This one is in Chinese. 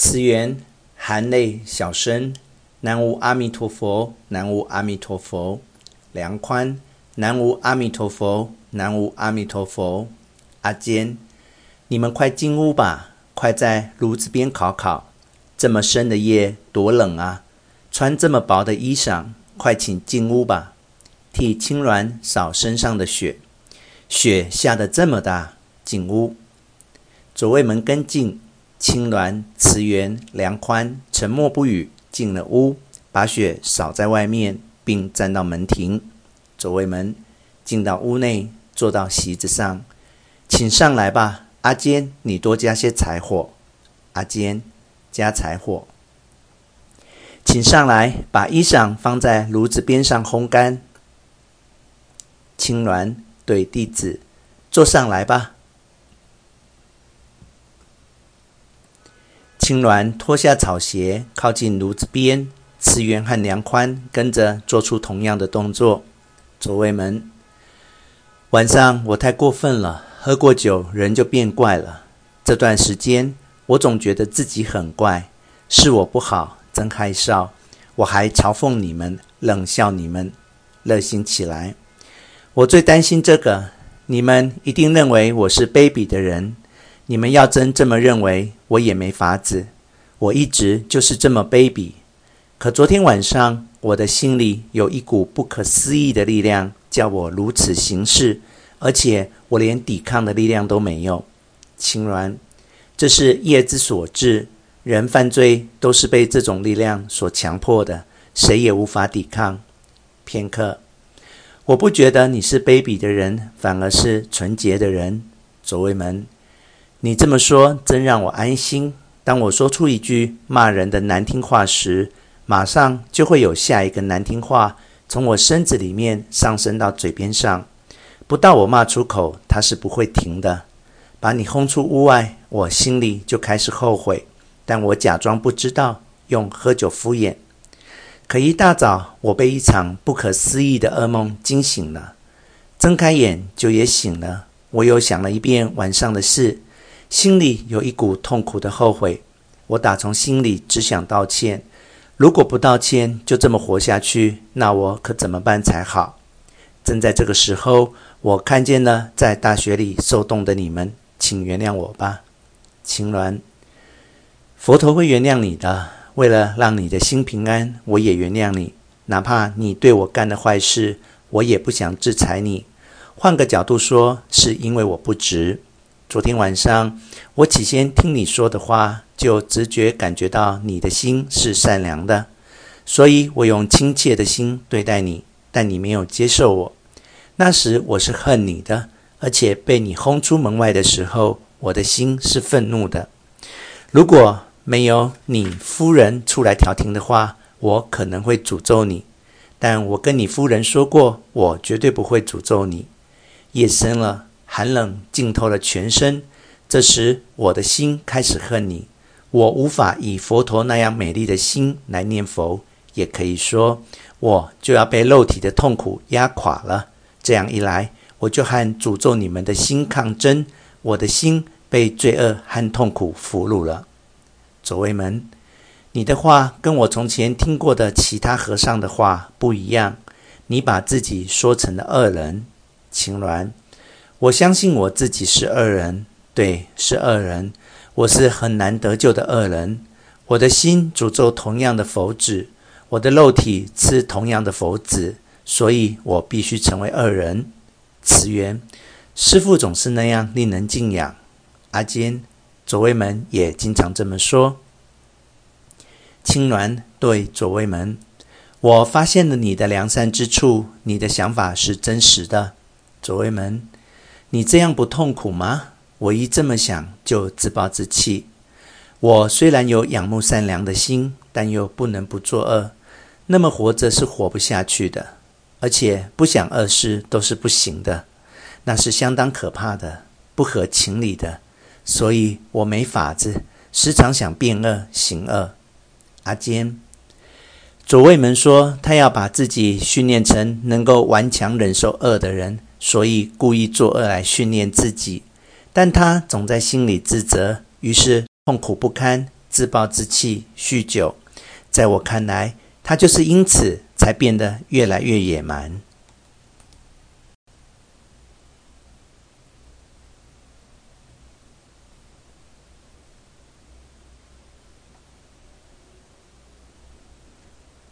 慈源含泪小声，南无阿弥陀佛，南无阿弥陀佛。梁宽，南无阿弥陀佛，南无阿弥陀佛。阿坚，你们快进屋吧，快在炉子边烤烤。这么深的夜，多冷啊！穿这么薄的衣裳，快请进屋吧，替青鸾扫身上的雪。雪下得这么大，进屋。左卫门跟进。青鸾、慈源、梁宽沉默不语，进了屋，把雪扫在外面，并站到门庭。左卫门进到屋内，坐到席子上，请上来吧，阿坚，你多加些柴火。阿坚加柴火，请上来，把衣裳放在炉子边上烘干。青鸾对弟子：坐上来吧。青鸾脱下草鞋，靠近炉子边。次元和梁宽跟着做出同样的动作。左卫门，晚上我太过分了，喝过酒人就变怪了。这段时间我总觉得自己很怪，是我不好，真害臊。我还嘲讽你们，冷笑你们，热心起来。我最担心这个，你们一定认为我是卑鄙的人。你们要真这么认为，我也没法子。我一直就是这么卑鄙。可昨天晚上，我的心里有一股不可思议的力量，叫我如此行事，而且我连抵抗的力量都没有。青鸾，这是业之所致，人犯罪都是被这种力量所强迫的，谁也无法抵抗。片刻，我不觉得你是卑鄙的人，反而是纯洁的人。左卫门。你这么说真让我安心。当我说出一句骂人的难听话时，马上就会有下一个难听话从我身子里面上升到嘴边上。不到我骂出口，它是不会停的。把你轰出屋外，我心里就开始后悔，但我假装不知道，用喝酒敷衍。可一大早，我被一场不可思议的噩梦惊醒了，睁开眼就也醒了。我又想了一遍晚上的事。心里有一股痛苦的后悔，我打从心里只想道歉。如果不道歉，就这么活下去，那我可怎么办才好？正在这个时候，我看见了在大雪里受冻的你们，请原谅我吧，青鸾。佛陀会原谅你的，为了让你的心平安，我也原谅你。哪怕你对我干的坏事，我也不想制裁你。换个角度说，是因为我不值。昨天晚上，我起先听你说的话，就直觉感觉到你的心是善良的，所以我用亲切的心对待你，但你没有接受我。那时我是恨你的，而且被你轰出门外的时候，我的心是愤怒的。如果没有你夫人出来调停的话，我可能会诅咒你。但我跟你夫人说过，我绝对不会诅咒你。夜深了。寒冷浸透了全身，这时我的心开始恨你。我无法以佛陀那样美丽的心来念佛，也可以说，我就要被肉体的痛苦压垮了。这样一来，我就和诅咒你们的心抗争，我的心被罪恶和痛苦俘虏了。左卫门，你的话跟我从前听过的其他和尚的话不一样，你把自己说成了恶人，青鸾。我相信我自己是恶人，对，是恶人。我是很难得救的恶人。我的心诅咒同样的佛子，我的肉体吃同样的佛子，所以我必须成为恶人。慈源，师父总是那样令人敬仰。阿坚，左卫门也经常这么说。青鸾对左卫门，我发现了你的良善之处，你的想法是真实的。左卫门。你这样不痛苦吗？我一这么想就自暴自弃。我虽然有仰慕善良的心，但又不能不作恶。那么活着是活不下去的，而且不想恶事都是不行的，那是相当可怕的，不合情理的。所以我没法子，时常想变恶行恶。阿坚，左卫门说他要把自己训练成能够顽强忍受恶的人。所以故意作恶来训练自己，但他总在心里自责，于是痛苦不堪，自暴自弃、酗酒。在我看来，他就是因此才变得越来越野蛮。